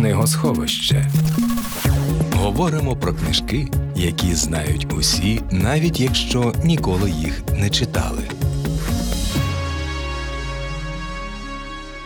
Книгосховище. Говоримо про книжки, які знають усі, навіть якщо ніколи їх не читали.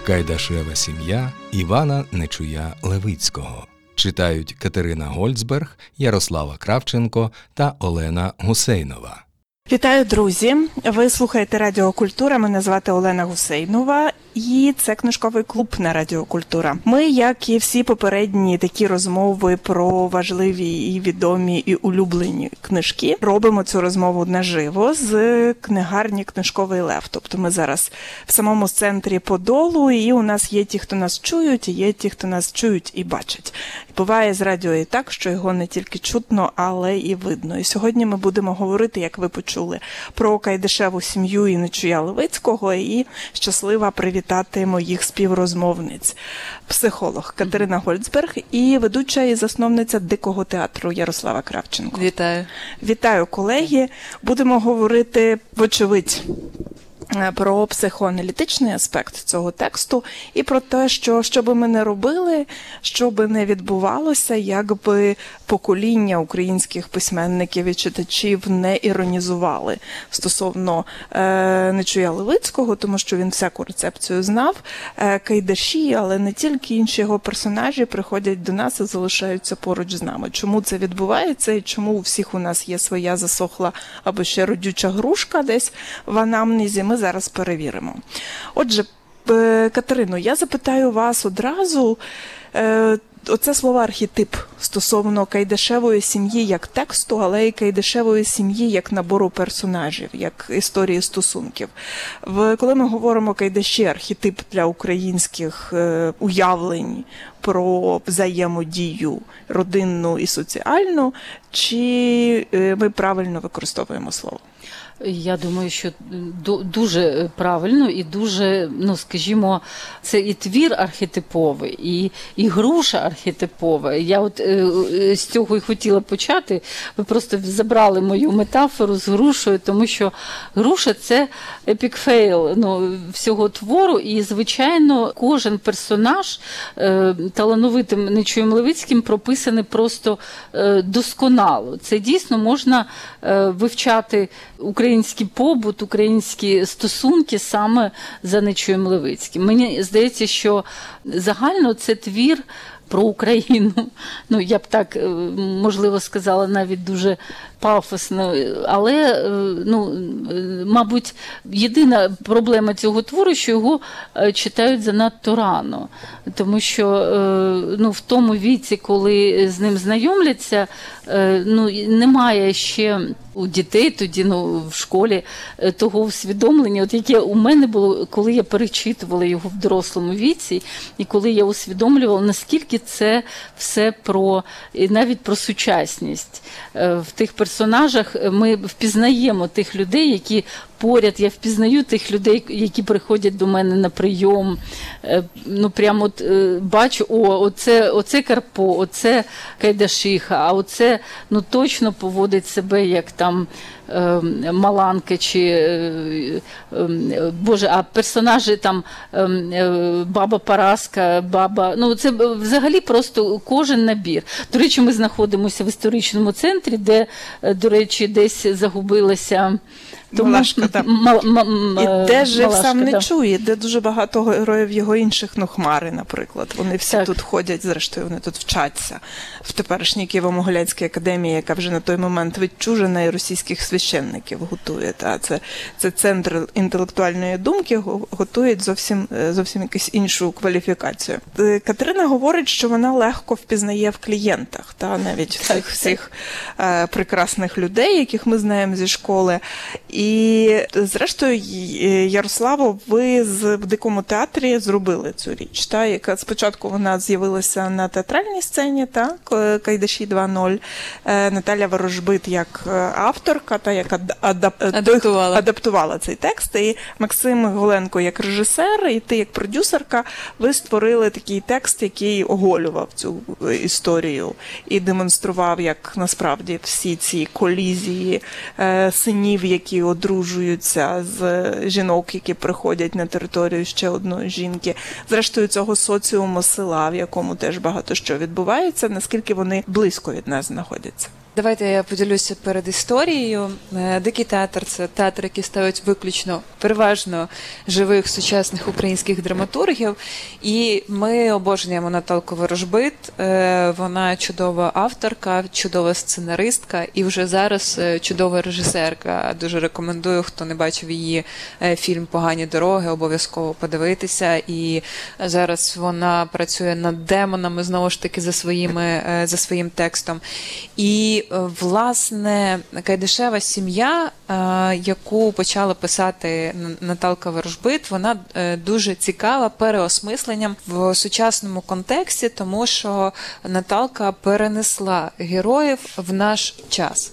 Кайдашева сім'я Івана Нечуя Левицького. Читають Катерина Гольцберг, Ярослава Кравченко та Олена Гусейнова. Вітаю, друзі! Ви слухаєте Радіо Культура. Мене звати Олена Гусейнова, і це книжковий клуб на Радіо Культура. Ми, як і всі попередні такі розмови про важливі і відомі і улюблені книжки, робимо цю розмову наживо з книгарні Книжковий Лев. Тобто ми зараз в самому центрі Подолу, і у нас є ті, хто нас чують, і є ті, хто нас чують і бачать. Буває з радіо і так, що його не тільки чутно, але і видно. І сьогодні ми будемо говорити, як ви почули, про Кайдешеву сім'ю і Нечуя Левицького, і щаслива привітати моїх співрозмовниць, психолог Катерина Гольцберг і ведуча і засновниця дикого театру Ярослава Кравченко. Вітаю. Вітаю, колеги. Будемо говорити, вочевидь. Е, про психоаналітичний аспект цього тексту і про те, що що би ми не робили, що би не відбувалося, якби покоління українських письменників і читачів не іронізували стосовно е, Нечуя Левицького, тому що він всяку рецепцію знав. Е, Кайдаші, але не тільки інші його персонажі приходять до нас і залишаються поруч з нами. Чому це відбувається і чому у всіх у нас є своя засохла або ще родюча грушка десь в анамнезі? Ми зараз перевіримо. Отже, е, Катерино, я запитаю вас одразу. Оце слово архетип стосовно Кайдашевої сім'ї як тексту, але й Кайдашевої сім'ї як набору персонажів, як історії стосунків. В коли ми говоримо Кайдаші архетип для українських е, уявлень про взаємодію родинну і соціальну, чи е, ми правильно використовуємо слово? Я думаю, що дуже правильно і дуже, ну скажімо, це і твір архетиповий, і і груша архетипова. Я от е, з цього і хотіла почати. Ви просто забрали мою метафору з грушою, тому що груша це epic fail ну, всього твору, і, звичайно, кожен персонаж е, талановитим Нечуєм Левицьким прописаний просто е, досконало. Це дійсно можна вивчати український побут, українські стосунки саме за Нечуєм Левицьким. Мені здається, що загально це твір. Про Україну, ну я б так можливо сказала, навіть дуже пафосно, але ну, мабуть, єдина проблема цього твору, що його читають занадто рано, тому що ну, в тому віці, коли з ним знайомляться, ну немає ще у дітей тоді ну, в школі того усвідомлення, от яке у мене було, коли я перечитувала його в дорослому віці, і коли я усвідомлювала, наскільки це все про і навіть про сучасність в тих персонажах. Ми впізнаємо тих людей, які поряд. Я впізнаю тих людей, які приходять до мене на прийом. Ну прямо от бачу, о, оце, оце Карпо, оце Кайдашиха, а оце ну точно поводить себе як там. Маланки чи Боже, а персонажі там баба Параска, баба. Ну це взагалі просто кожен набір. До речі, ми знаходимося в історичному центрі, де, до речі, десь загубилася. Тому, Малашка, так. М- м- м- і де жив Малашка, сам не да. чує, де дуже багато героїв його інших, ну хмари, наприклад. Вони всі Так. тут ходять, зрештою, вони тут вчаться в теперішній Києво-Могилянській академії, яка вже на той момент відчужена і російських священників готує. Та це, це центр інтелектуальної думки, го- готують зовсім е, зовсім якусь іншу кваліфікацію. Е, Катерина говорить, що вона легко впізнає в клієнтах, та навіть всіх всіх е, прекрасних людей, яких ми знаємо зі школи. І зрештою, й- Ярославо, ви з в дикому театрі зробили цю річ, та яка спочатку вона з'явилася на театральній сцені, так Кайдаші 2.0. Е, Наталя Ворожбит як е, авторка, та, яка адап- Адаптувала. адаптувала цей текст. І Максим Голенко, як режисер, і ти як продюсерка, ви створили такий текст, який оголював цю е, історію і демонстрував, як насправді всі ці колізії е, синів, які одружуються з е, жінок, які приходять на територію ще одної жінки, зрештою цього соціуму села, в якому теж багато що відбувається, наскільки вони близько від нас знаходяться. Давайте я поділюся перед історією. Е, Дикий театр це театр, який ставить виключно переважно живих сучасних українських драматургів. І ми обожнюємо Наталку Ворожбит. Е, Вона чудова авторка, чудова сценаристка і вже зараз е, чудова режисерка. Дуже рекомендую, хто не бачив її фільм Погані дороги, обов'язково подивитися. І зараз вона працює над демонами знову ж таки за своїми за своїм текстом. І е, власне Кайдашева сім'я, е, яку почала писати Наталка Ворожбит, вона е, дуже цікава переосмисленням в сучасному контексті, тому що Наталка перенесла героїв в наш час.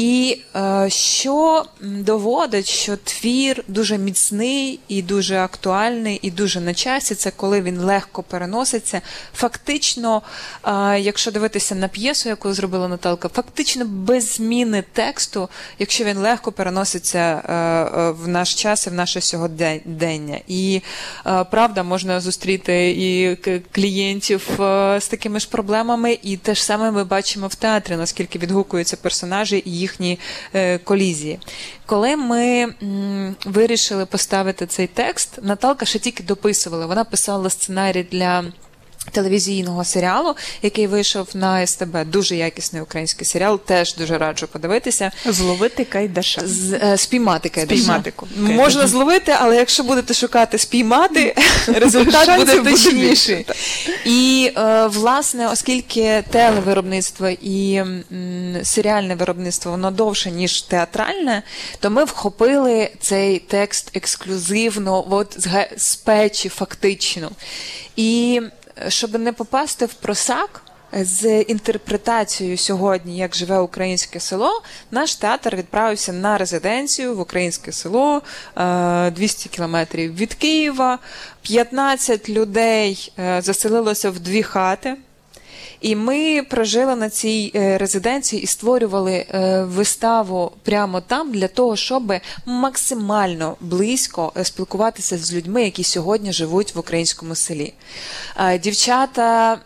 І е, що доводить, що твір дуже міцний і дуже актуальний, і дуже на часі, це коли він легко переноситься. Фактично, е, якщо дивитися на п'єсу, яку зробила Наталка, фактично без зміни тексту, якщо він легко переноситься е, е, в наш час і в наше сьогодення. І е, правда, можна зустріти і клієнтів е, з такими ж проблемами, і те ж саме ми бачимо в театрі, наскільки відгукуються персонажі і їхні е, колізії. Коли ми вирішили поставити цей текст, Наталка ще тільки дописувала. Вона писала сценарій для. Телевізійного серіалу, який вийшов на СТБ, дуже якісний український серіал, теж дуже раджу подивитися. Зловити кайдаша. З, е, спіймати кайдаша. Спіймати кайдаша. Можна зловити, але якщо будете шукати спіймати, результат буде точніший. І е, власне, оскільки телевиробництво і серіальне виробництво воно довше ніж театральне, то ми вхопили цей текст ексклюзивно, от з, печі, фактично. І щоб не попасти в просак. З інтерпретацією сьогодні, як живе українське село, наш театр відправився на резиденцію в українське село е, 200 кілометрів від Києва. 15 людей е, заселилося в дві хати. І ми прожили на цій е, резиденції і створювали е, виставу прямо там для того, щоб максимально близько е, спілкуватися з людьми, які сьогодні живуть в українському селі. Дівчата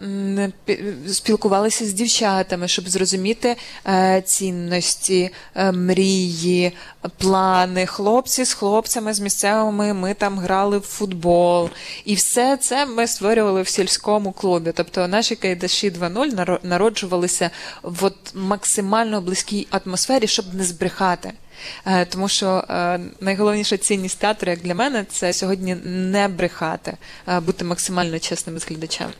спілкувалися з дівчатами, щоб зрозуміти цінності, мрії, плани. Хлопці з хлопцями з місцевими ми там грали в футбол. І все це ми створювали в сільському клубі. Тобто наші кайдаші 2.0 народжувалися в от максимально близькій атмосфері, щоб не збрехати. Е, Тому що е, найголовніша цінність театру, як для мене, це сьогодні не брехати, е, бути максимально чесними з глядачами.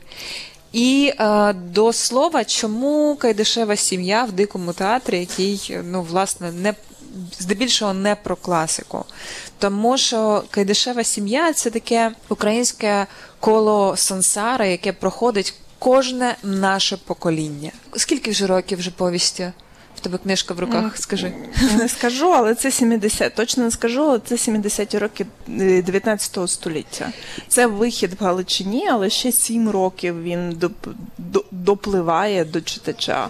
І до слова, чому Кайдашева сім'я в дикому театрі, який ну власне не здебільшого не про класику. Тому що Кайдашева сім'я це таке українське коло сансара, яке проходить кожне наше покоління. Скільки вже років вже повісті? В тебе книжка в руках, скажи. Не скажу, але це 70. Точно не скажу, але це 70-ті роки е, 19 століття. Це вихід в Галичині, але ще 7 років він до- допливає до читача е,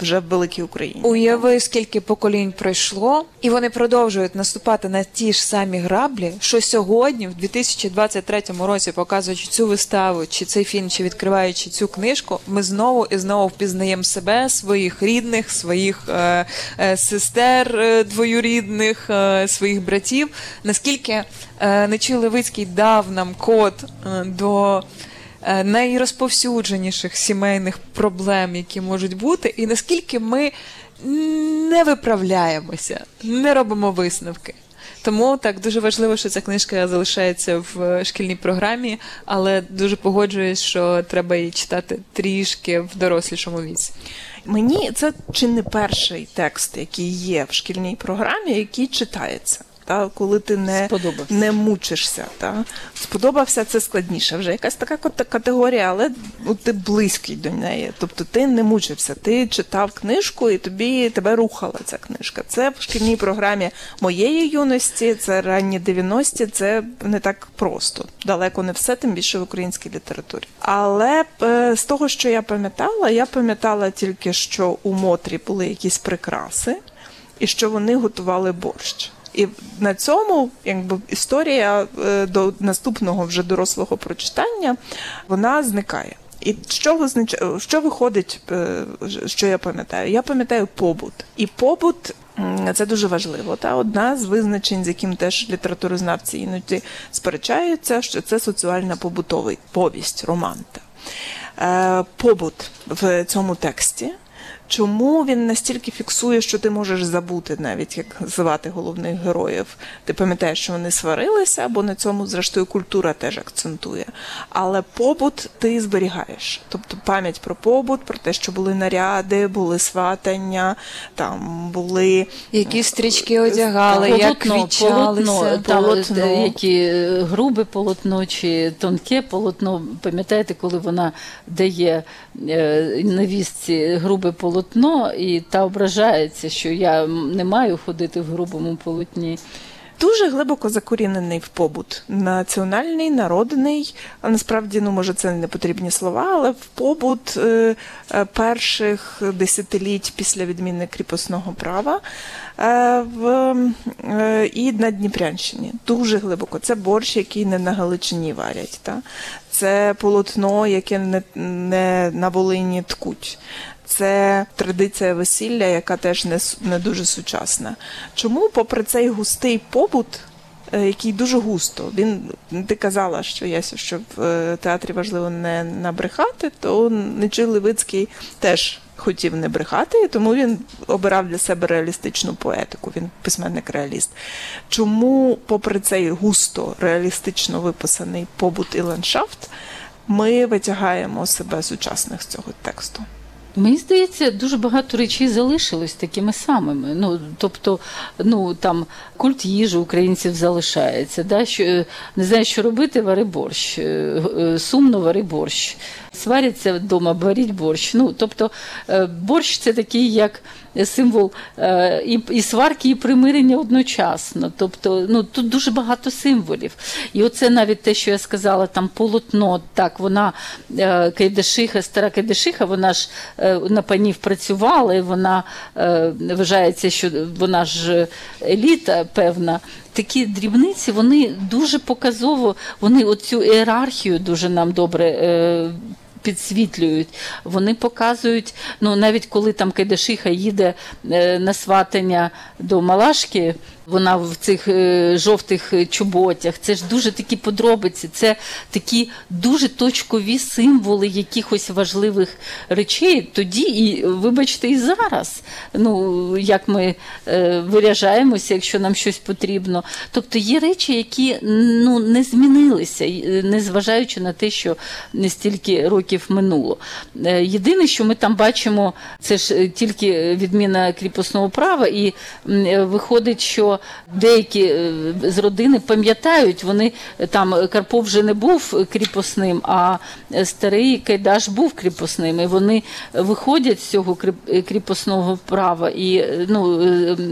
вже в Великій Україні. Уяви, скільки поколінь пройшло, і вони продовжують наступати на ті ж самі граблі, що сьогодні, в 2023 році, показуючи цю виставу, чи цей фільм, чи відкриваючи цю книжку, ми знову і знову впізнаємо себе, своїх рідних, своїх е, е, сестер е, двоюрідних, е, своїх братів. Наскільки е, Нечуй Левицький дав нам код е, до е, найрозповсюдженіших сімейних проблем, які можуть бути, і наскільки ми не виправляємося, не робимо висновки. Тому так дуже важливо, що ця книжка залишається в е, шкільній програмі, але дуже погоджуюсь, що треба її читати трішки в дорослішому віці. Мені це чи не перший текст, який є в шкільній програмі, який читається. Та, коли ти не, Сподобався. не мучишся. Та. Сподобався це складніше. Вже якась така кат- категорія, але ну, ти близький до неї. Тобто ти не мучився, ти читав книжку і тобі тебе рухала ця книжка. Це в шкільній програмі моєї юності, це ранні 90-ті, це не так просто. Далеко не все, тим більше в українській літературі. Але е, з того, що я пам'ятала, я пам'ятала тільки, що у Мотрі були якісь прикраси і що вони готували борщ. І на цьому, якби історія е, до наступного вже дорослого прочитання, вона зникає. І що визнач... що виходить, е, що я пам'ятаю? Я пам'ятаю побут. І побут це дуже важливо. Та одна з визначень, з яким теж літературознавці іноді сперечаються, що це соціальна побутовий повість, романта. Е, Побут в цьому тексті. Чому він настільки фіксує, що ти можеш забути навіть як звати головних героїв? Ти пам'ятаєш, що вони сварилися, бо на цьому, зрештою, культура теж акцентує. Але побут ти зберігаєш. Тобто пам'ять про побут, про те, що були наряди, були сватання, там були Які стрічки одягали, як вічалися. полотно, там, Полотно. е, які е, грубе полотно чи тонке полотно. Пам'ятаєте, коли вона дає е, невістці грубе полотно, і та ображається, що я не маю ходити в грубому полотні. дуже глибоко закорінений в побут. Національний, народний, а насправді, ну може, це не потрібні слова, але в побут е, е, перших десятиліть після відміни кріпосного права е, в, е, і на Дніпрянщині. Дуже глибоко. Це борщ, який не на Галичині варять. Та? Це полотно, яке не, не на Волині ткуть. Це традиція весілля, яка теж не, не дуже сучасна. Чому, попри цей густий побут, е, який дуже густо, він ти казала, що Ясю, що в е, театрі важливо не набрехати, то Нечий Левицький теж хотів не брехати, тому він обирав для себе реалістичну поетику. Він письменник-реаліст. Чому, попри цей густо реалістично виписаний побут і ландшафт, ми витягаємо себе сучасних з цього тексту? Мені здається, дуже багато речей залишилось такими самими. Ну, тобто, ну там культ їжі українців залишається. Да? Що, е, не знаю, що робити, вари борщ. Е, е, Сумно вари борщ. Сваряться вдома, варіть борщ. Ну, тобто, борщ це такий як символ і, і сварки, і примирення одночасно. Тобто, ну тут дуже багато символів. І оце навіть те, що я сказала, там полотно, так, вона Кайдашиха, стара Кайдашиха, вона ж на панів працювала, і вона вважається, що вона ж еліта певна. Такі дрібниці, вони дуже показово, вони оцю ієрархію дуже нам добре. Е, Підсвітлюють, вони показують, ну навіть коли там Кайдашиха їде е, на сватання до Малашки, вона в цих е, жовтих чоботях. Це ж дуже такі подробиці, це такі дуже точкові символи якихось важливих речей. Тоді і, вибачте, і зараз. Ну, як ми е, виряжаємося, якщо нам щось потрібно. Тобто є речі, які ну, не змінилися, е, незважаючи на те, що не стільки років минуло. Е, Єдине, що ми там бачимо, це ж е, тільки відміна кріпосного права, і е, виходить, що деякі е, з родини пам'ятають, вони е, там е, Карпов вже не був кріпосним, а старий Кайдаш був кріпосним. І вони виходять з цього кріпосного права і ну,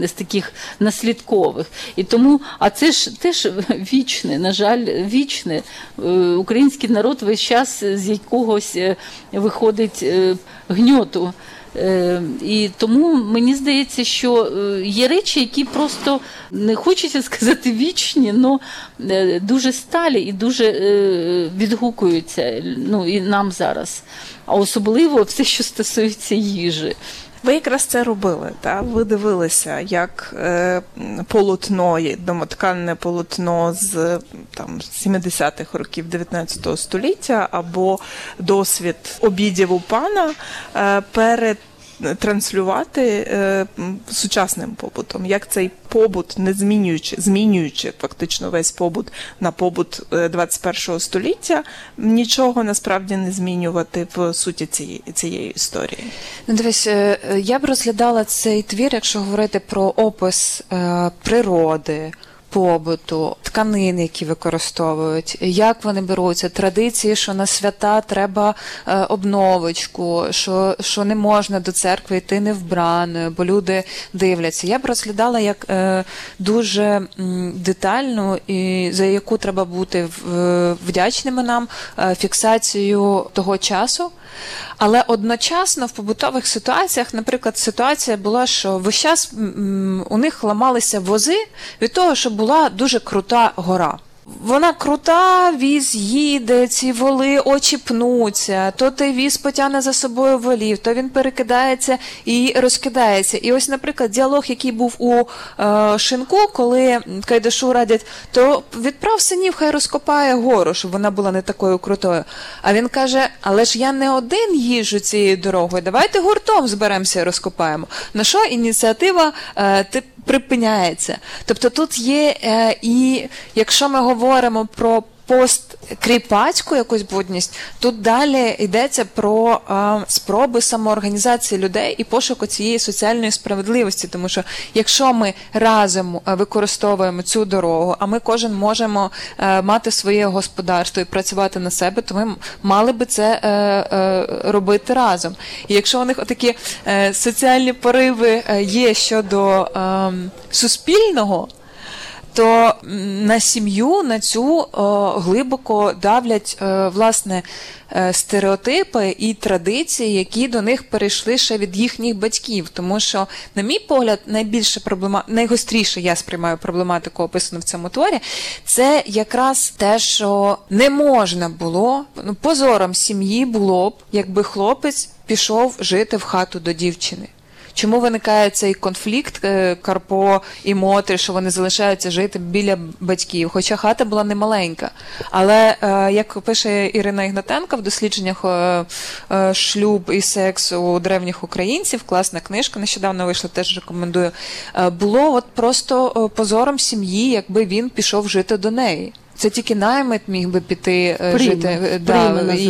з таких наслідкових. І тому, а це ж теж вічне, на жаль, вічне. Український народ весь час з якогось виходить гньоту. Е, І тому мені здається, що е, є речі, які просто не хочеться сказати вічні, але дуже сталі і дуже е, відгукуються ну, і нам зараз. А особливо все, що стосується їжі. Ви якраз це робили, та? Ви дивилися, як е, полотно, домотканне полотно з там 70-х років 19 століття або досвід обідів у пана е, перед транслювати е, сучасним побутом, як цей побут, не змінюючи, змінюючи фактично весь побут на побут е, 21 століття, нічого насправді не змінювати в суті цієї, цієї історії. Ну, дивись, е, е, я б розглядала цей твір, якщо говорити про опис е, природи, побуту, тканин, які використовують, як вони беруться, традиції, що на свята треба е, обновочку, що, що не можна до церкви йти не вбраною, бо люди дивляться. Я б розглядала як е, дуже детальну і за яку треба бути вдячними нам е, фіксацію того часу. Але одночасно в побутових ситуаціях, наприклад, ситуація була, що весь час у них ламалися вози від того, що була дуже крута гора. Вона крута, віз їде, ці воли очі пнуться, то той віз потягне за собою волів, то він перекидається і розкидається. І ось, наприклад, діалог, який був у е, шинку, коли Кайдашу радять, то відправ синів, хай розкопає гору, щоб вона була не такою крутою. А він каже: Але ж я не один їжджу цією дорогою, давайте гуртом зберемося і розкопаємо. На що ініціатива е, ти припиняється. Тобто тут є е, і якщо ми говоримо про посткріпацьку якусь будність, тут далі йдеться про е, спроби самоорганізації людей і пошуку цієї соціальної справедливості. Тому що якщо ми разом е, використовуємо цю дорогу, а ми кожен можемо е, мати своє господарство і працювати на себе, то ми мали би це е, е, робити разом. І якщо у них такі е, соціальні пориви е, є щодо е, суспільного, то на сім'ю на цю е, глибоко давлять е, власне е, стереотипи і традиції, які до них перейшли ще від їхніх батьків. Тому що, на мій погляд, найбільше проблема, найгостріше я сприймаю проблематику, описану в цьому творі, це якраз те, що не можна було ну, позором сім'ї було б, якби хлопець пішов жити в хату до дівчини. Чому виникає цей конфлікт е, Карпо і Мотрі, що вони залишаються жити біля батьків? Хоча хата була не маленька. Але е, як пише Ірина Ігнатенко в дослідженнях е, шлюб і секс у древніх українців, класна книжка, нещодавно вийшла, теж рекомендую. Було от просто позором сім'ї, якби він пішов жити до неї. Це тільки наймит міг би піти е, Прийми. жити е, Прийми да, і,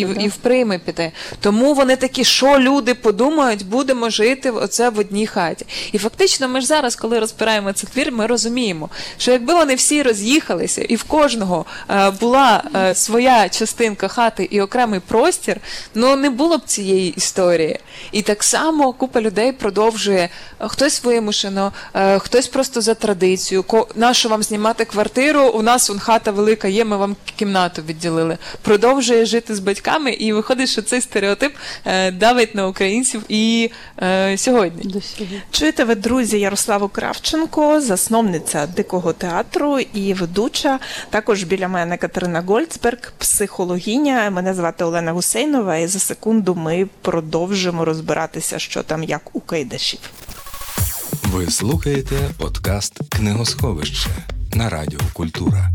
і, да. і в прийми піти. Тому вони такі, що люди подумають, будемо жити в- оце в одній хаті. І фактично, ми ж зараз, коли розбираємо цей твір, ми розуміємо, що якби вони всі роз'їхалися, і в кожного е, була е, своя частинка хати і окремий простір, ну не було б цієї історії. І так само купа людей продовжує хтось вимушено, е, хтось просто за традицію. Ко нащо вам знімати квартиру? У нас вон хата велика є, ми вам кімнату відділили. Продовжує жити з батьками, і виходить, що цей стереотип е, давить на українців і е, сьогодні. До сьогодні. Чуєте ви, друзі, Ярославу Кравченко, засновниця дикого театру і ведуча. Також біля мене Катерина Гольцберг, психологиня. Мене звати Олена Гусейнова, і за секунду ми продовжимо розбиратися, що там як у Кайдашів. Ви слухаєте подкаст Книгосховище на Радіо Культура.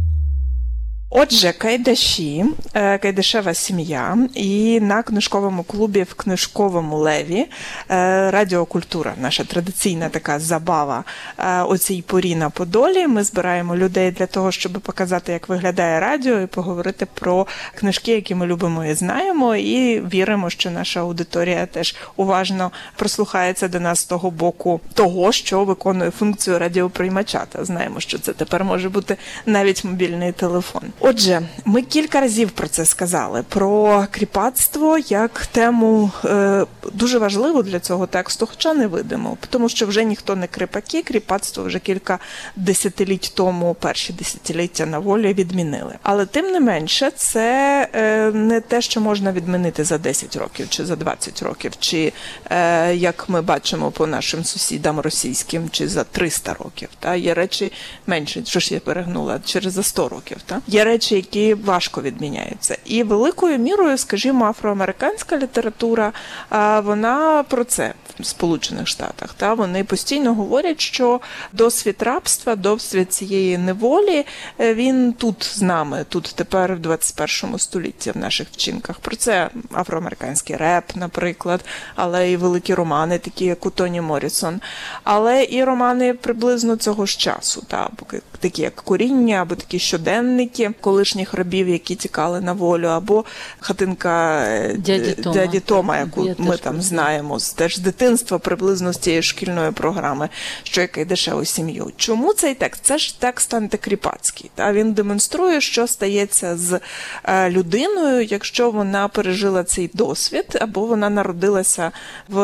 Отже, Кайдаші, е, Кайдашева сім'я, і на книжковому клубі в книжковому леві е, Радіокультура, наша традиційна така забава е, о цій порі на Подолі. Ми збираємо людей для того, щоб показати, як виглядає радіо, і поговорити про книжки, які ми любимо і знаємо, і віримо, що наша аудиторія теж уважно прослухається до нас з того боку того, що виконує функцію радіоприймача. Та знаємо, що це тепер може бути навіть мобільний телефон. Отже, ми кілька разів про це сказали: про кріпацтво як тему е, дуже важливу для цього тексту, хоча не видимо, тому що вже ніхто не кріпаки, кріпацтво вже кілька десятиліть тому, перші десятиліття на волі відмінили. Але тим не менше, це е, не те, що можна відмінити за 10 років чи за 20 років, чи е, як ми бачимо по нашим сусідам російським, чи за 300 років. Та є речі менше, що ж я перегнула через за 100 років. Та є речі, які важко відміняються, і великою мірою, скажімо, афроамериканська література, вона про це в Сполучених Штатах. Та вони постійно говорять, що досвід рабства, досвід цієї неволі, е, він тут з нами, тут тепер в 21 столітті в наших вчинках. Про це афроамериканський реп, наприклад, але і великі романи, такі як у Тоні Морісон, але і романи приблизно цього ж часу, та поки такі як коріння, або такі щоденники колишніх рабів, які тікали на волю, або хатинка е, Дяді Тома. дяді Тома, яку Я ми там знаємо з теж з дитинства, приблизно з цієї шкільної програми, що яке дешеву сім'ю. Чому цей текст? Це ж текст антикріпацький. Та він демонструє, що стається з е, людиною, якщо вона пережила цей досвід, або вона народилася в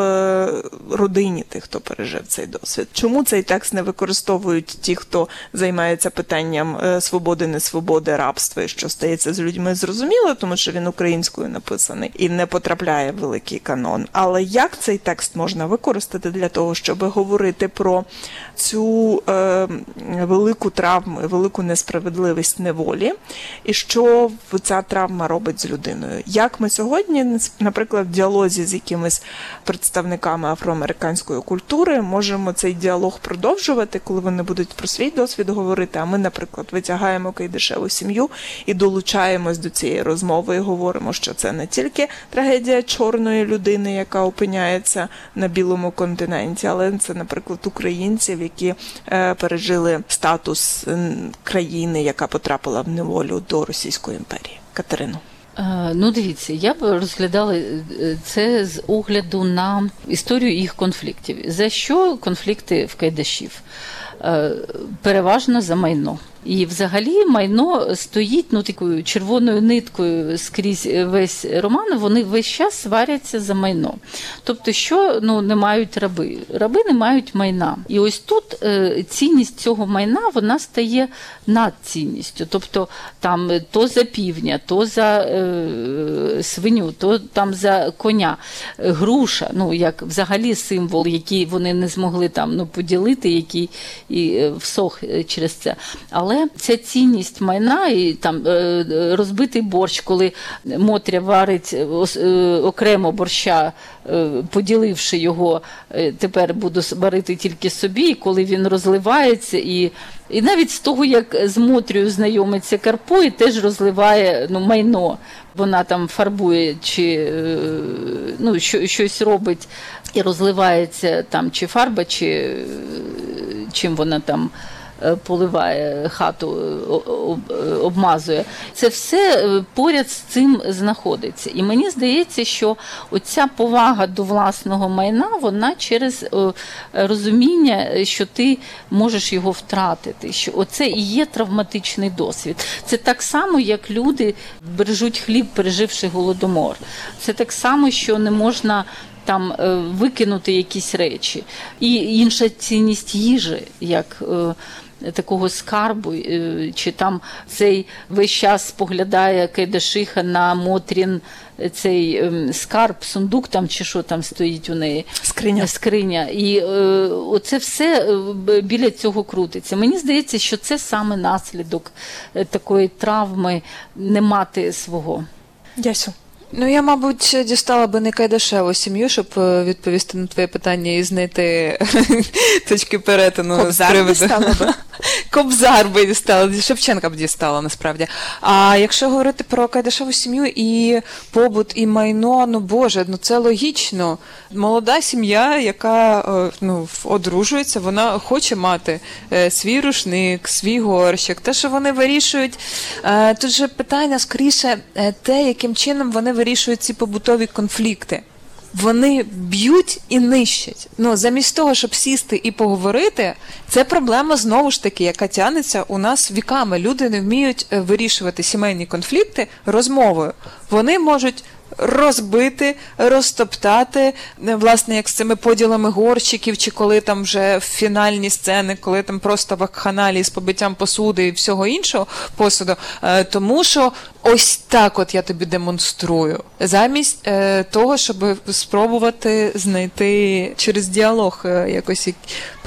родині тих, хто пережив цей досвід. Чому цей текст не використовують ті, хто займається питанням е, свободи, несвободи, рабства, і що стається з людьми, зрозуміло, тому що він українською написаний і не потрапляє в великий канон. Але як цей текст можна використати для того, щоб говорити про цю е, велику травму, велику несправедливість неволі, і що ця травма робить з людиною? Як ми сьогодні, наприклад, в діалозі з якимись представниками афроамериканської культури, можемо цей діалог продовжувати, коли вони будуть про свій досвід говорити, а ми, наприклад, витягаємо кайдешеву сім'ю і долучаємось до цієї розмови і говоримо, що це не тільки трагедія чорної людини, яка опиняється на білому континенті, але це, наприклад, українців, які е, пережили статус країни, яка потрапила в неволю до Російської імперії. Катерину. Е, Ну, дивіться, я б розглядала е, це з огляду на історію їх конфліктів. За що конфлікти в Кайдашів? Е, Переважно за майно. І взагалі майно стоїть ну такою червоною ниткою скрізь весь роман. Вони весь час сваряться за майно. Тобто, що ну не мають раби? Раби не мають майна. І ось тут е, цінність цього майна вона стає над цінністю. Тобто там е, то за півня, то за е, свиню, то там за коня. Груша, ну як взагалі символ, який вони не змогли там ну поділити, який і е, всох е, через це. Але ця цінність майна і там е, розбитий борщ, коли Мотря варить е, е, окремо борща, поділивши його, тепер буду варити тільки собі, коли він розливається, і, і навіть з того, як з Мотрію знайомиться Карпо, і теж розливає ну, майно. Вона там фарбує чи ну, що, щось робить і розливається там чи фарба, чи чим вона там поливає хату, е, е, обмазує. Це все е, поряд з цим знаходиться. І мені здається, що оця повага до власного майна, вона через е, розуміння, е, що ти можеш його втратити. Що оце і є травматичний досвід. Це так само, як люди бережуть хліб, переживши голодомор. Це так само, що не можна там е, викинути якісь речі. І інша цінність їжі, як е, такого скарбу, е, чи там цей весь час споглядає Кайдашиха на Мотрін е, цей ем, скарб, сундук там чи що там стоїть у неї. Скриня. Скриня. І е, оце все біля цього крутиться. Мені здається, що це саме наслідок такої травми не мати свого. Ясю. Ну, я, мабуть, дістала би не кайдашеву сім'ю, щоб е, відповісти на твоє питання і знайти точки перетину Кобзар з приводу. дістала би? Кобзар би дістала, Шевченка б дістала насправді. А якщо говорити про кайдашеву сім'ю і побут, і майно, ну боже, ну це логічно. Молода сім'я, яка е, ну, одружується, вона хоче мати е, свій рушник, свій горщик. Те, що вони вирішують, тут же питання скоріше те, яким чином вони вирішують ці побутові конфлікти. Вони б'ють і нищать. Ну замість того, щоб сісти і поговорити, це проблема знову ж таки, яка тянеться у нас віками. Люди не вміють е, вирішувати сімейні конфлікти розмовою. Вони можуть розбити, розтоптати, е, власне, як з цими поділами горщиків, чи коли там вже фінальні сцени, коли там просто вакханалії з побиттям посуди і всього іншого посуду. Е, Тому що ось так от я тобі демонструю. Замість е, того, щоб спробувати знайти через діалог якось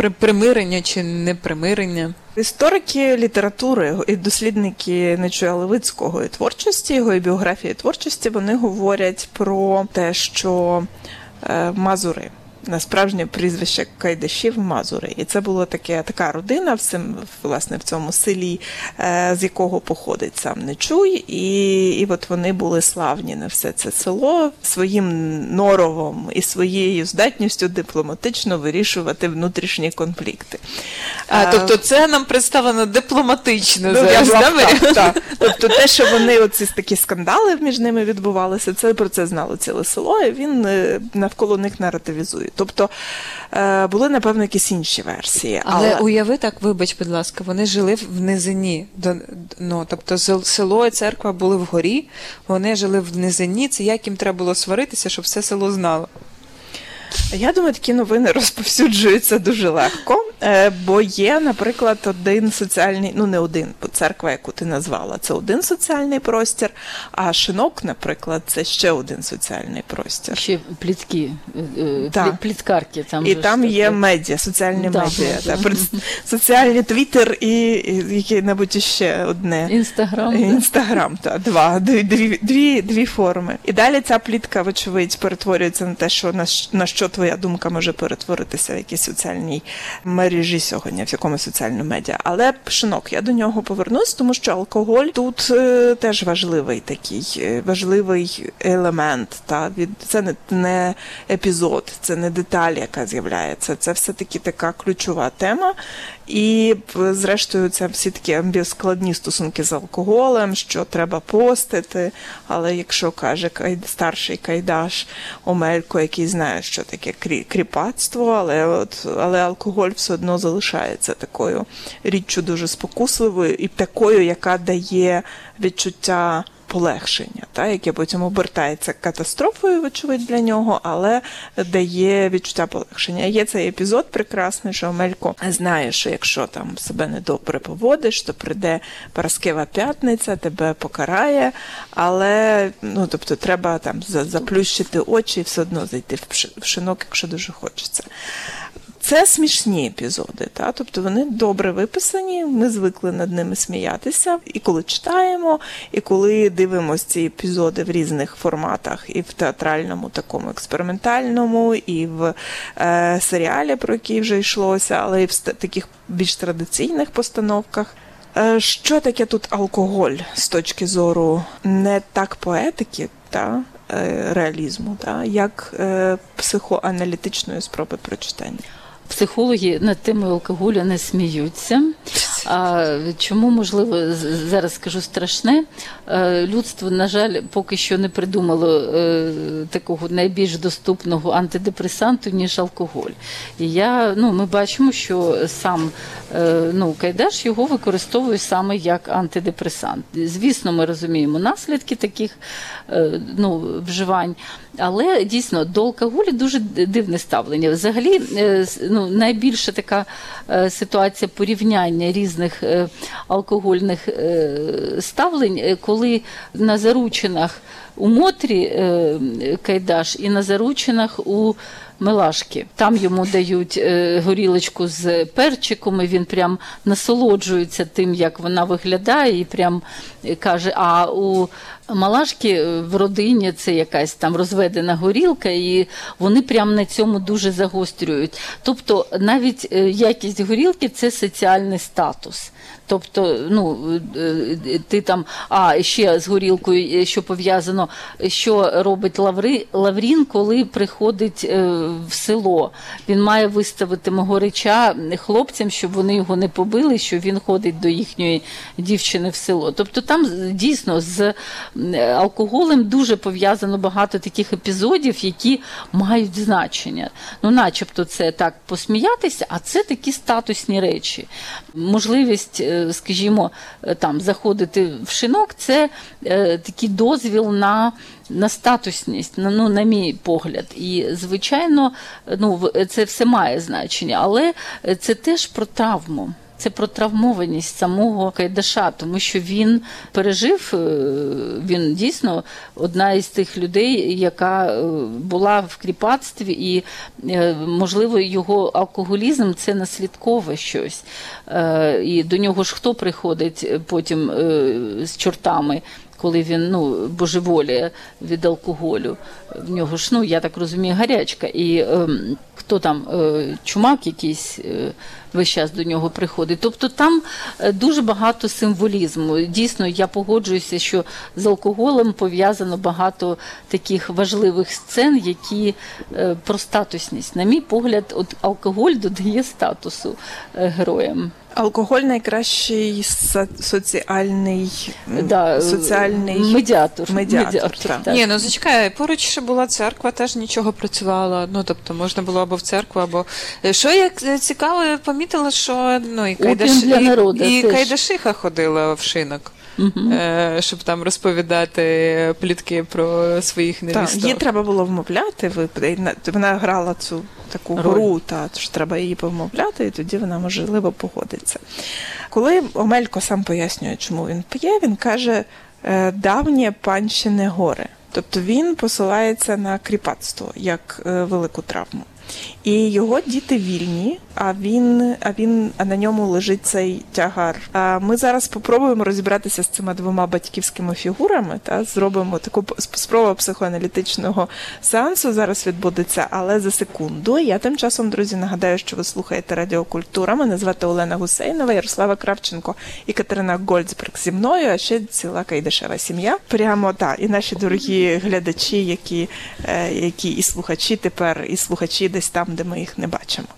примирення чи непримирення. Історики літератури і дослідники Нечуя Левицького і творчості, його і біографії творчості, вони говорять про те, що е, мазури на справжнє прізвище Кайдашів Мазури. І це була таке, така родина в, цим, власне, в цьому селі, е, з якого походить сам Нечуй. І, і от вони були славні на все це село своїм норовом і своєю здатністю дипломатично вирішувати внутрішні конфлікти. А, Е, тобто це нам представлено дипломатично Ну, зараз, Марія? так. Тобто те, що вони оці такі скандали між ними відбувалися, це про це знало ціле село, і він е, навколо них наративізує. Тобто е, були, напевно, якісь інші версії. Але уяви так, вибач, будь ласка, вони жили в низині. Ну, тобто село і церква були вгорі, вони жили в низині. Це як їм треба було сваритися, щоб все село знало. Я думаю, такі новини розповсюджуються дуже легко, бо є, наприклад, один соціальний, ну не один, бо церква, яку ти назвала, це один соціальний простір, а шинок, наприклад, це ще один соціальний простір. Ще плітки, е, е, плі- пліткарки там. І там є таке. медіа, соціальні Да, медіа, да. соціальний твіттер і, і яке-небудь ще одне. Інстаграм. Інстаграм, та два, дві, дві, дві, дві форми. І далі ця плітка, вочевидь, перетворюється на те, що на, на що твоя думка може перетворитися в якійсь соціальній мережі сьогодні, в якому соціальному медіа. Але пшинок, я до нього повернусь, тому що алкоголь тут е, теж важливий такий, е, важливий елемент. Та від це не, не епізод, це не деталь, яка з'являється. Це все таки така ключова тема. І зрештою, це всі такі амбіскладні стосунки з алкоголем, що треба постити. Але якщо каже старший кайдаш Омелько, який знає, що таке крі, кріпацтво, але от але алкоголь все одно залишається такою річчю дуже спокусливою і такою, яка дає відчуття. Полегшення, та, яке потім обертається катастрофою, вочевидь, для нього, але дає відчуття полегшення. Є цей епізод прекрасний, що Омелько знає, що якщо там себе недобре поводиш, то прийде Параскева п'ятниця, тебе покарає, але ну, тобто, треба там заплющити очі і все одно зайти в шинок, якщо дуже хочеться. Це смішні епізоди, та? тобто вони добре виписані, ми звикли над ними сміятися. І коли читаємо, і коли дивимося ці епізоди в різних форматах, і в театральному, такому експериментальному, і в е, серіалі, про який вже йшлося, але і в таких більш традиційних постановках. Е, що таке тут алкоголь з точки зору не так поетики, та, е, реалізму, та, як е, психоаналітичної спроби прочитання? Психологи над темою алкоголю не сміються. А чому можливо зараз скажу страшне? Е, Людство, на жаль, поки що не придумало е, такого найбільш доступного антидепресанту, ніж алкоголь. І я, ну, ми бачимо, що сам е, ну, Кайдаш його використовує саме як антидепресант. Звісно, ми розуміємо наслідки таких ну, вживань. Але дійсно до алкоголю дуже дивне ставлення. Взагалі, е, ну, найбільша така е, ситуація порівняння різних е, алкогольних ставлень, коли на заручинах у Мотрі Кайдаш і на заручинах у Мелашки. Там йому дають горілочку з перчиком, і він прям насолоджується тим, як вона виглядає, і прям каже: а у Малашки е, в родині це якась там розведена горілка, і вони прям на цьому дуже загострюють. Тобто навіть е, якість горілки це соціальний статус. Тобто, ну е, ти там, а ще з горілкою, що пов'язано, що робить Лаври, Лаврін, коли приходить в село. Він має виставити Могорича хлопцям, щоб вони його не побили, що він ходить до їхньої дівчини в село. Тобто там дійсно з алкоголем дуже пов'язано багато таких епізодів, які мають значення. Ну, начебто, це так посміятися, а це такі статусні речі. Можливість, е, скажімо, е, там заходити в шинок, це е, такий дозвіл на. На статусність, на, ну, на мій погляд. І, звичайно, ну, це все має значення, але е, це теж про травму. Це про травмованість самого Кайдаша, тому що він пережив, е, він дійсно одна із тих людей, яка е, була в кріпацтві, і, е, можливо, його алкоголізм це наслідкове щось. Е, І до нього ж хто приходить потім е, з чортами? коли він ну, божеволіє від алкоголю. В нього ж, ну, я так розумію, гарячка. І ем, хто там, е, чумак якийсь весь час до нього приходить. Тобто там дуже багато символізму. Дійсно, я погоджуюся, що з алкоголем пов'язано багато таких важливих сцен, які про статусність. На мій погляд, от алкоголь додає статусу героям. Алкоголь найкращий со- соціальний, Да, е, соціальний медіатор. медіатор, так. так. Ні, ну зачекай, поруч ще була церква, теж нічого працювала. Ну тобто можна було або в церкву, або що як е, цікаво, помітила, що ну і Кайдаш... для і, народу і і Кайдашиха ходила в шинок. Е, щоб там розповідати плітки про своїх Так, її треба було вмовляти. Вона грала цю таку Роль. гру, та тож треба її повмовляти, і тоді вона можливо погодиться. Коли Омелько сам пояснює, чому він п'є, він каже е, давнє панщине горе. Тобто він посилається на кріпацтво як е, велику травму. І його діти вільні, а він, а він, а на ньому лежить цей тягар. А ми зараз спробуємо розібратися з цими двома батьківськими фігурами. Та зробимо таку спробу психоаналітичного сеансу. Зараз відбудеться, але за секунду. Я тим часом, друзі, нагадаю, що ви слухаєте Радіокультура. Мене звати Олена Гусейнова, Ярослава Кравченко і Катерина Гольцберг зі мною, а ще ціла кайдашева сім'я. Прямо так, і наші дорогі глядачі, які, е, які і слухачі тепер, і слухачі десь там, де ми їх не бачимо.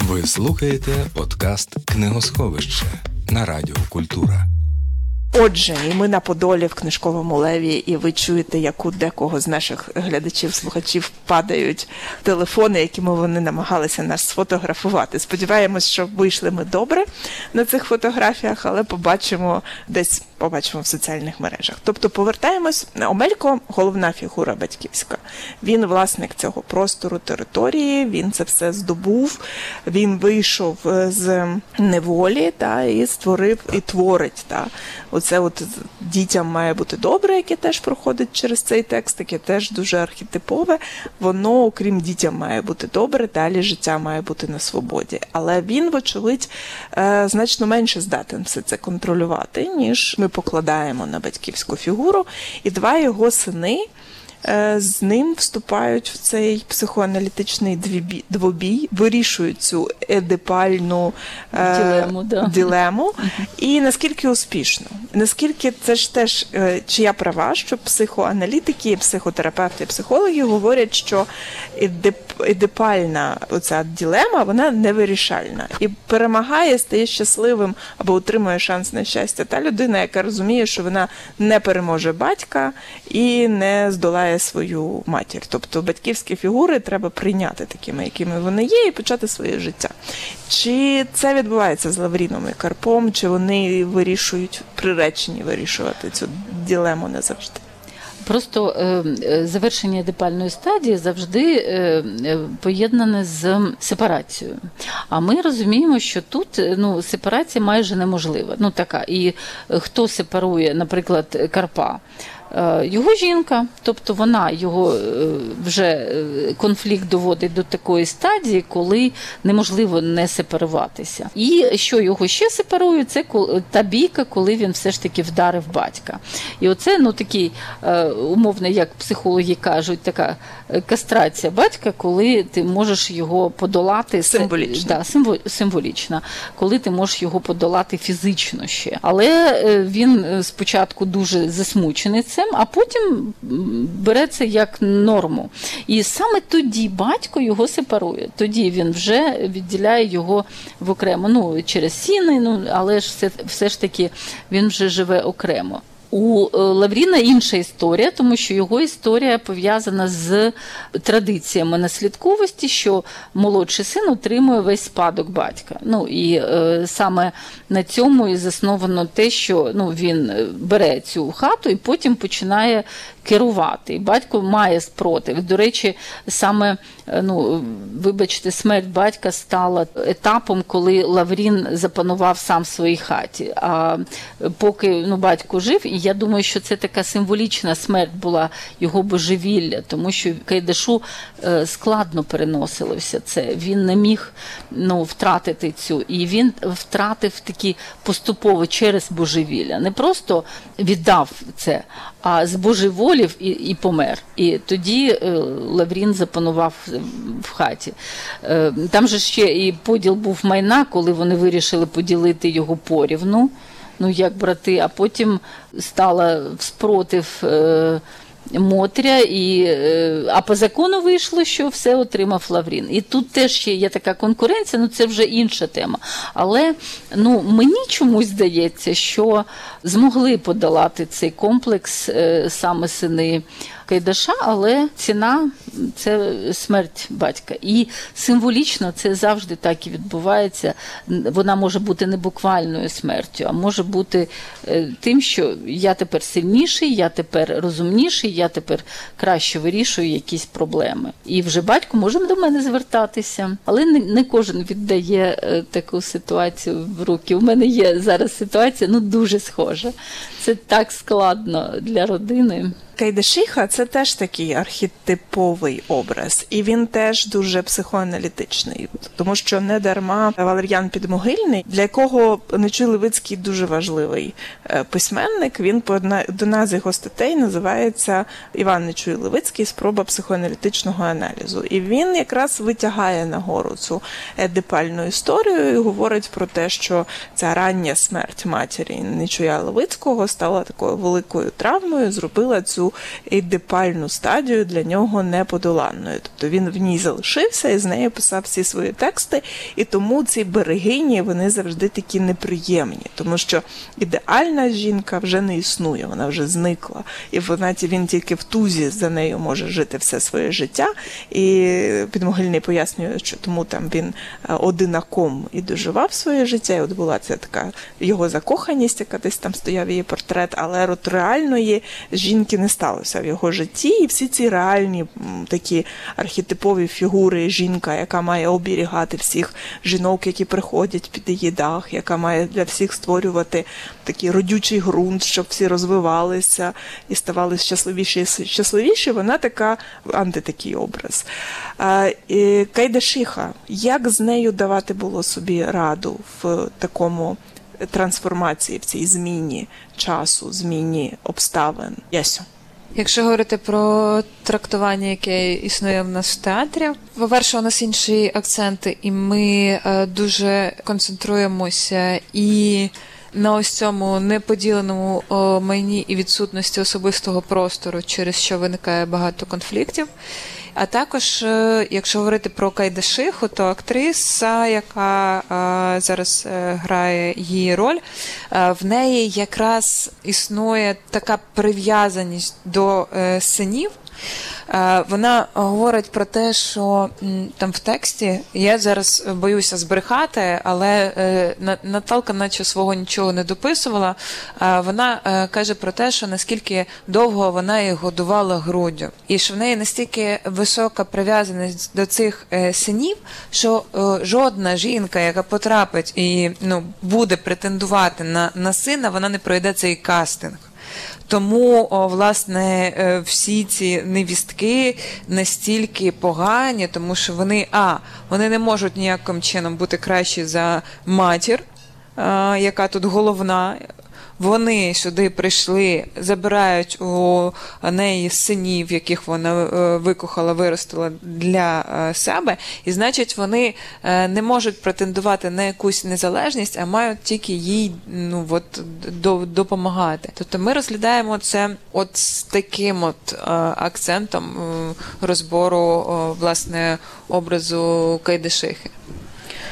Ви слухаєте подкаст Книгосховище на Радіо Культура. Отже, і ми на Подолі в книжковому леві, і ви чуєте, як у декого з наших глядачів, слухачів падають телефони, якими вони намагалися нас сфотографувати. Сподіваємось, що вийшли ми добре на цих фотографіях, але побачимо десь побачимо в соціальних мережах. Тобто повертаємось. Омелько головна фігура батьківська. Він власник цього простору території, він це все здобув. Він вийшов е, з неволі та і створив і творить. Та. Оце от дітям має бути добре, яке теж проходить через цей текст, яке теж дуже архетипове. Воно, окрім дітям, має бути добре, далі життя має бути на свободі. Але він, вочевидь, е, значно менше здатен все це контролювати, ніж ми покладаємо на батьківську фігуру. І два його сини. Е, З ним вступають в цей психоаналітичний двобій, вирішують цю едипальну е, Дилему, да. дилему. І наскільки успішно? Наскільки це ж теж е, чия права, що психоаналітики, психотерапевти, психологи говорять, що едип- едипальна оця дилема вона невирішальна і перемагає, стає щасливим або отримує шанс на щастя. Та людина, яка розуміє, що вона не переможе батька і не здолає свою матір. Тобто батьківські фігури треба прийняти такими, якими вони є, і почати своє життя. Чи це відбувається з Лавріном і Карпом, чи вони вирішують приречені вирішувати цю дилему не завжди? Просто е, е, завершення депальної стадії завжди е, поєднане з сепарацією. А ми розуміємо, що тут ну, сепарація майже неможлива. Ну така. І хто сепарує, наприклад, Карпа? Е, Його жінка, тобто вона його е, вже е, конфлікт доводить до такої стадії, коли неможливо не сепаруватися. І що його ще сепарує, це та бійка, коли він все ж таки вдарив батька. І оце ну такий умовно, як психологи кажуть, така кастрація батька, коли ти можеш його подолати Символічно. Да, символ- символічна, коли ти можеш його подолати фізично ще. Але він спочатку дуже засмучений цим, а потім бере це як норму. І саме тоді батько його сепарує. Тоді він вже відділяє його в окремо. Ну через сіни, ну але ж все, все ж таки він вже живе окремо. У е, Лавріна інша історія, тому що його історія пов'язана з традиціями наслідковості, що молодший син отримує весь спадок батька. Ну і е, саме на цьому і засновано те, що ну він е, бере цю хату і потім починає керувати. І батько має спротив. До речі, саме е, ну вибачте, смерть батька стала етапом, коли Лаврін запанував сам в своїй хаті. А поки ну батько жив я думаю, що це така символічна смерть була його божевілля, тому що Кайдашу е, складно переносилося це. Він не міг ну, втратити цю. І він втратив такі поступово через божевілля. Не просто віддав це, а збожеволів і, і помер. І тоді е, Лаврін запанував в хаті. Е, Там же ще і поділ був майна, коли вони вирішили поділити його порівну, ну як брати, а потім стала спротив. Е, Мотря, і, е, а по закону вийшло, що все отримав Лаврін. І тут теж є така конкуренція, ну це вже інша тема. Але ну, мені чомусь здається, що змогли подолати цей комплекс е, саме сини Кайдаша, але ціна це смерть батька. І символічно це завжди так і відбувається. Вона може бути не буквальною смертю, а може бути е, тим, що я тепер сильніший, я тепер розумніший, я тепер краще вирішую якісь проблеми. І вже батько може до мене звертатися, але не, кожен віддає е, таку ситуацію в руки. У мене є зараз ситуація, ну дуже схожа. Це так складно для родини. Кайдашиха це теж такий архетиповий образ, і він теж дуже психоаналітичний, тому що не дарма Валер'ян Підмогильний, для якого Нечуй Левицький дуже важливий е, письменник. Він по одна нас його статей називається Іван Нечуй Левицький Спроба психоаналітичного аналізу. І він якраз витягає нагору цю едипальну історію і говорить про те, що ця рання смерть матері Нечуя Левицького стала такою великою травмою, зробила цю ейдипальну стадію для нього неподоланною. Тобто він в ній залишився і з нею писав всі свої тексти, і тому ці берегині вони завжди такі неприємні, тому що ідеальна жінка вже не існує, вона вже зникла, і вона він тільки в тузі за нею може жити все своє життя. І підмогильний пояснює, що тому там він е, одинаком і доживав своє життя. І от була ця така його закоханість, яка десь там стояв її портрет, але от реальної жінки не сталося в його житті, і всі ці реальні такі архетипові фігури, жінка, яка має оберігати всіх жінок, які приходять під її дах, яка має для всіх створювати такий родючий ґрунт, щоб всі розвивалися і ставали щасливіші і щасливіші. Вона така антитакий образ. Кайдашиха, як з нею давати було собі раду в такому трансформації, в цій зміні часу, зміні обставин? Ясю. Якщо говорити про трактування, яке існує в нас в театрі, по-перше, у нас інші акценти, і ми е, дуже концентруємося і на ось цьому неподіленому майні і відсутності особистого простору, через що виникає багато конфліктів. А також, е, якщо говорити про Кайдашиху, то актриса, яка е, зараз е, грає її роль, в неї якраз існує така прив'язаність до синів. Е, Вона говорить про те, що там в тексті я зараз боюся збрехати, але е, На- Наталка, наче свого нічого не дописувала. Е, Вона каже про те, що наскільки довго вона їх годувала груддю, і що в неї настільки висока прив'язаність до цих синів, що жодна жінка, яка потрапить і ну буде претендувати на, на сина, вона не пройде цей кастинг. Тому, власне, е, всі ці невістки настільки погані, тому що вони а, вони не можуть ніяким чином бути кращі за матір, яка тут головна. Вони сюди прийшли, забирають у неї синів, яких вона е, викохала, виростила для е, себе, і значить, вони е, не можуть претендувати на якусь незалежність, а мають тільки їй ну от до- допомагати. Тобто ми розглядаємо це от з таким от акцентом розбору власне образу Кайдашихи.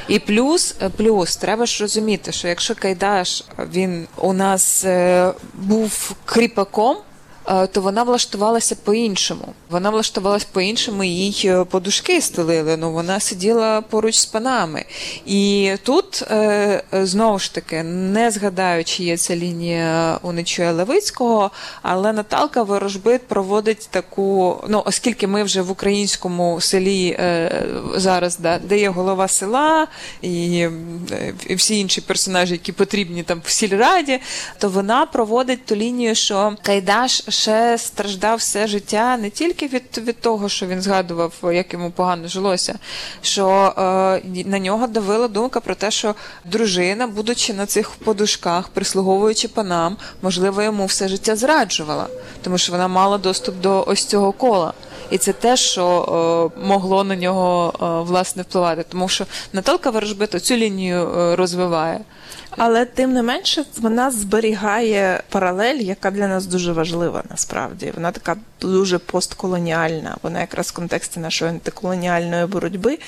І плюс, плюс, треба ж розуміти, що якщо Кайдаш він у нас е, був кріпаком, е, то вона влаштувалася по-іншому. Вона влаштувалася по-іншому, їй е, подушки стелили. Ну вона сиділа поруч з панами. І тут е, е, знову ж таки не згадаю, чи є ця лінія у Нечуя Левицького, але Наталка Ворожбит проводить таку. Ну, оскільки ми вже в українському селі е, зараз, да, де є голова села е, і всі інші персонажі, які потрібні там в сільраді, то вона проводить ту лінію, що Кайдаш ще страждав все життя не тільки від, від того, що він згадував, як йому погано жилося, що е, на нього давила думка про те, що дружина, будучи на цих подушках, прислуговуючи панам, можливо, йому все життя зраджувала, тому що вона мала доступ до ось цього кола. І це те, що е, могло на нього е, власне впливати, тому що Наталка Ворожбит цю лінію е, розвиває. Але тим не менше вона зберігає паралель, яка для нас дуже важлива насправді. Вона така дуже постколоніальна. Вона якраз в контексті нашої антиколоніальної боротьби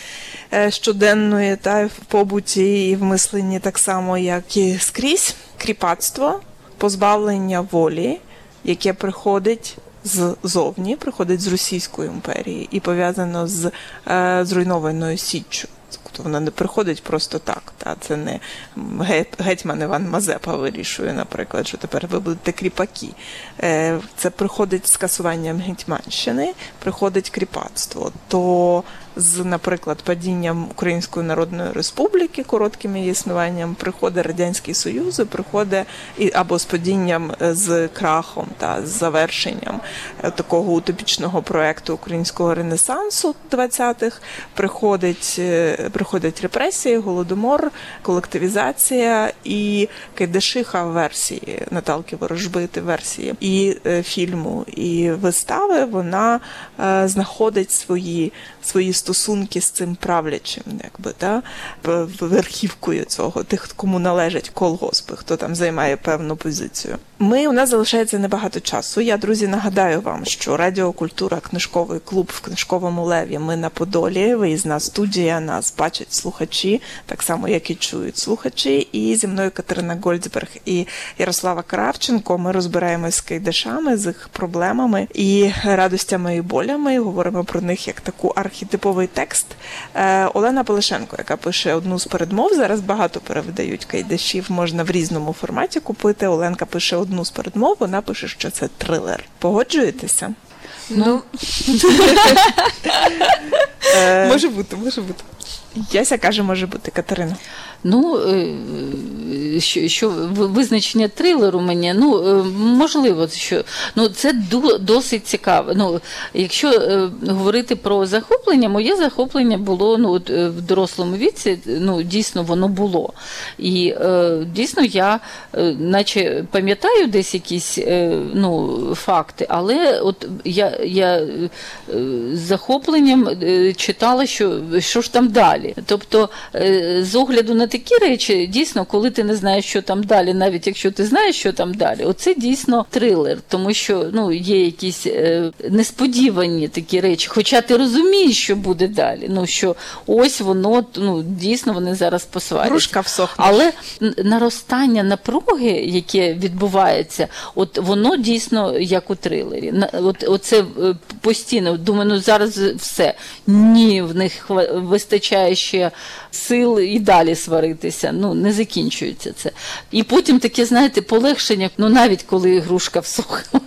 щоденної та в побуті і в мисленні так само, як і скрізь кріпацтво, позбавлення волі, яке приходить. Ззовні приходить з Російської імперії і пов'язано з е, зруйнованою Січчю. Тобто вона не приходить просто так. Та це не гет- гетьман Іван Мазепа вирішує, наприклад, що тепер ви будете кріпаки. Е, Це приходить з скасуванням Гетьманщини, приходить кріпацтво. То з, наприклад, падінням Української Народної Республіки, коротким її існуванням, приходить Радянський Союз, приходить і або з падінням е, з крахом та з завершенням е, такого утопічного проекту українського ренесансу 20-х, приходить, е, приходять репресії, голодомор, колективізація і Кайдашиха версії Наталки Ворожбити версії і фільму, і вистави. Вона знаходить свої, свої стосунки з цим правлячим, якби та верхівкою цього, тих, кому належать колгоспи, хто там займає певну позицію. Ми у нас залишається небагато часу. Я, друзі, нагадаю вам, що Радіокультура, книжковий клуб в книжковому леві. Ми на Подолі, виїзна студія, нас бачать слухачі, так само як і чують слухачі. І зі мною Катерина Гольцберг і Ярослава Кравченко. Ми розбираємось з кайдашами, з їх проблемами і радостями і болями. Говоримо про них як таку архетиповий текст. Е, Олена Полишенко, яка пише одну з передмов. Зараз багато перевидають кайдашів, можна в різному форматі купити. Оленка пише одну з передмов. Вона пише, що це трилер. Погоджуєтеся? Ну, Е, може бути, може бути. Яся каже, може бути Катерина. Ну, е, що, що визначення трилеру мені, ну, е, можливо, що ну, це досить цікаво. Ну, якщо е, говорити про захоплення, моє захоплення було ну, в дорослому віці, ну, дійсно воно було. І дійсно я наче пам'ятаю десь якісь ну, факти, але от я, я з захопленням читала, що, що ж там далі. Тобто, з огляду на такі речі, дійсно, коли ти не знаєш, що там далі, навіть якщо ти знаєш, що там далі, оце дійсно трилер, тому що ну, є якісь е, несподівані такі речі, хоча ти розумієш, що буде далі. Ну що ось воно ну, дійсно вони зараз посваряться. Але наростання напруги, яке відбувається, от воно дійсно як у трилері. От, оце е, постійно, думаю, ну зараз все. Ні, в них вистачає ще сил і далі сваритися. Ну, не закінчується це. І потім таке, знаєте, полегшення, ну навіть коли ігрушка всохла,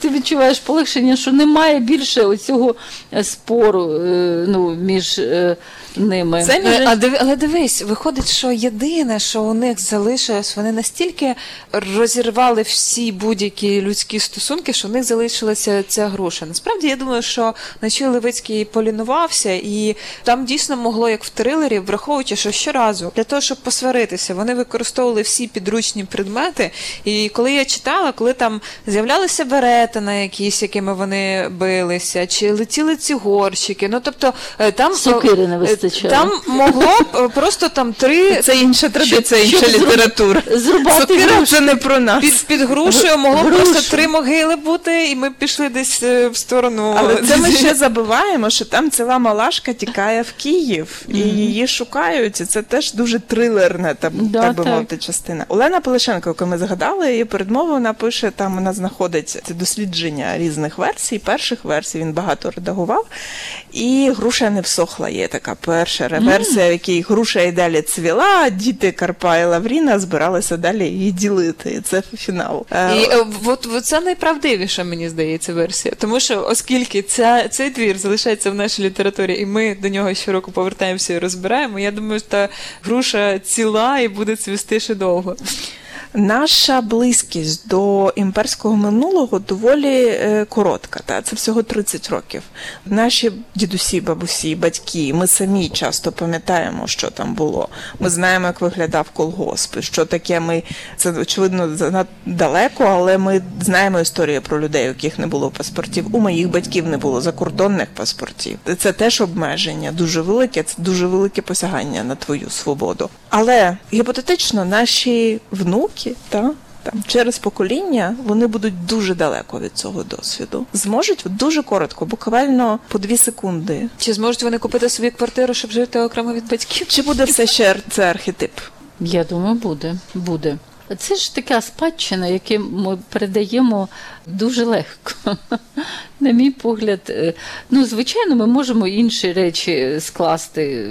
ти відчуваєш полегшення, що немає більше оцього е, спору е, ну, між е, ними. Це між Е, А диви, але дивись, виходить, що єдине, що у них залишилось, вони настільки розірвали всі будь-які людські стосунки, що у них залишилася ця груша. Насправді я думаю, що Начій Левицький полінувався, і там дійсно могло, як в трилері, враховуючи, що щоразу для того, щоб посваритися, вони використовували всі підручні предмети. І коли я читала, коли там з'являлися берети на якісь, якими вони билися, чи летіли ці горщики, ну тобто е, там Сокири не е, Там могло б е, просто там три Це інша традиція, щоб інша зру- література. Зрубати Сокира грушу. не про нас. під, під грушею могло б просто три могили бути, і ми б пішли десь е, в сторону. Але це ми ще забуваємо, що там ціла малашка тікає в Київ і її шукають. І це теж дуже трилерна, там, Да, так би так. мовити, частина. Олена Полишенко, яку ми згадали, її передмову вона пише, там вона знаходить це дослідження різних версій, перших версій він багато редагував. І груша не всохла. Є така перша версія, в якій груша і далі цвіла, діти Карпа і Лавріна збиралися далі її ділити. Це фінал. Е, І е, от, от це найправдивіша, мені здається, версія. Тому що, оскільки ця, цей твір залишається в нашій літературі, і ми до нього щороку повертаємося і розбираємо, я думаю, що та груша ціла і буде цвісти ще довго. Наша близькість до імперського минулого доволі е, коротка. Та? Це всього 30 років. Наші дідусі, бабусі, батьки, ми самі часто пам'ятаємо, що там було. Ми знаємо, як виглядав колгосп, що таке ми це очевидно далеко, але ми знаємо історію про людей, у яких не було паспортів. У моїх батьків не було закордонних паспортів. Це теж обмеження дуже велике, це дуже велике посягання на твою свободу. Але гіпотетично наші внуки та там через покоління вони будуть дуже далеко від цього досвіду. Зможуть дуже коротко, буквально по дві секунди. Чи зможуть вони купити собі квартиру, щоб жити окремо від батьків? Чи буде все ще це архетип? Я думаю, буде. буде. Це ж така спадщина, яку ми передаємо дуже легко. На мій погляд, е, ну, звичайно, ми можемо інші речі скласти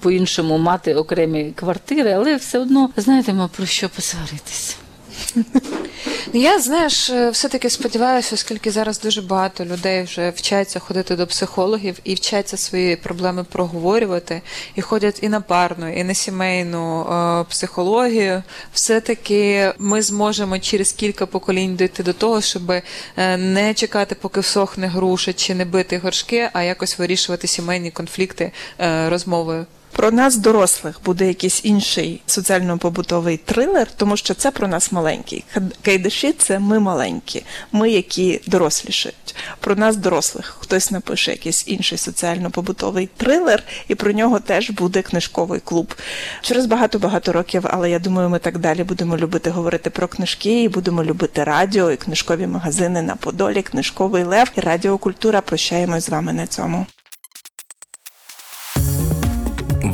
по-іншому, мати окремі квартири, але все одно знаєте, про що посваритися. Я знаєш, е, все-таки сподіваюся, оскільки зараз дуже багато людей вже вчаться ходити до психологів і вчаться свої проблеми проговорювати, і ходять і на парну, і на сімейну е, психологію. Все-таки ми зможемо через кілька поколінь дійти до того, щоб е, не чекати, поки всохне груша чи не бити горшки, а якось вирішувати сімейні конфлікти е, розмовою. Про нас, дорослих, буде якийсь інший соціально-побутовий трилер, тому що це про нас маленький. Кайдаші це ми маленькі, ми, які дорослішають. Про нас, дорослих, хтось напише якийсь інший соціально-побутовий трилер, і про нього теж буде книжковий клуб. Через багато-багато років, але я думаю, ми так далі будемо любити говорити про книжки, і будемо любити радіо і книжкові магазини на Подолі, книжковий лев і радіокультура. Прощаємось з вами на цьому.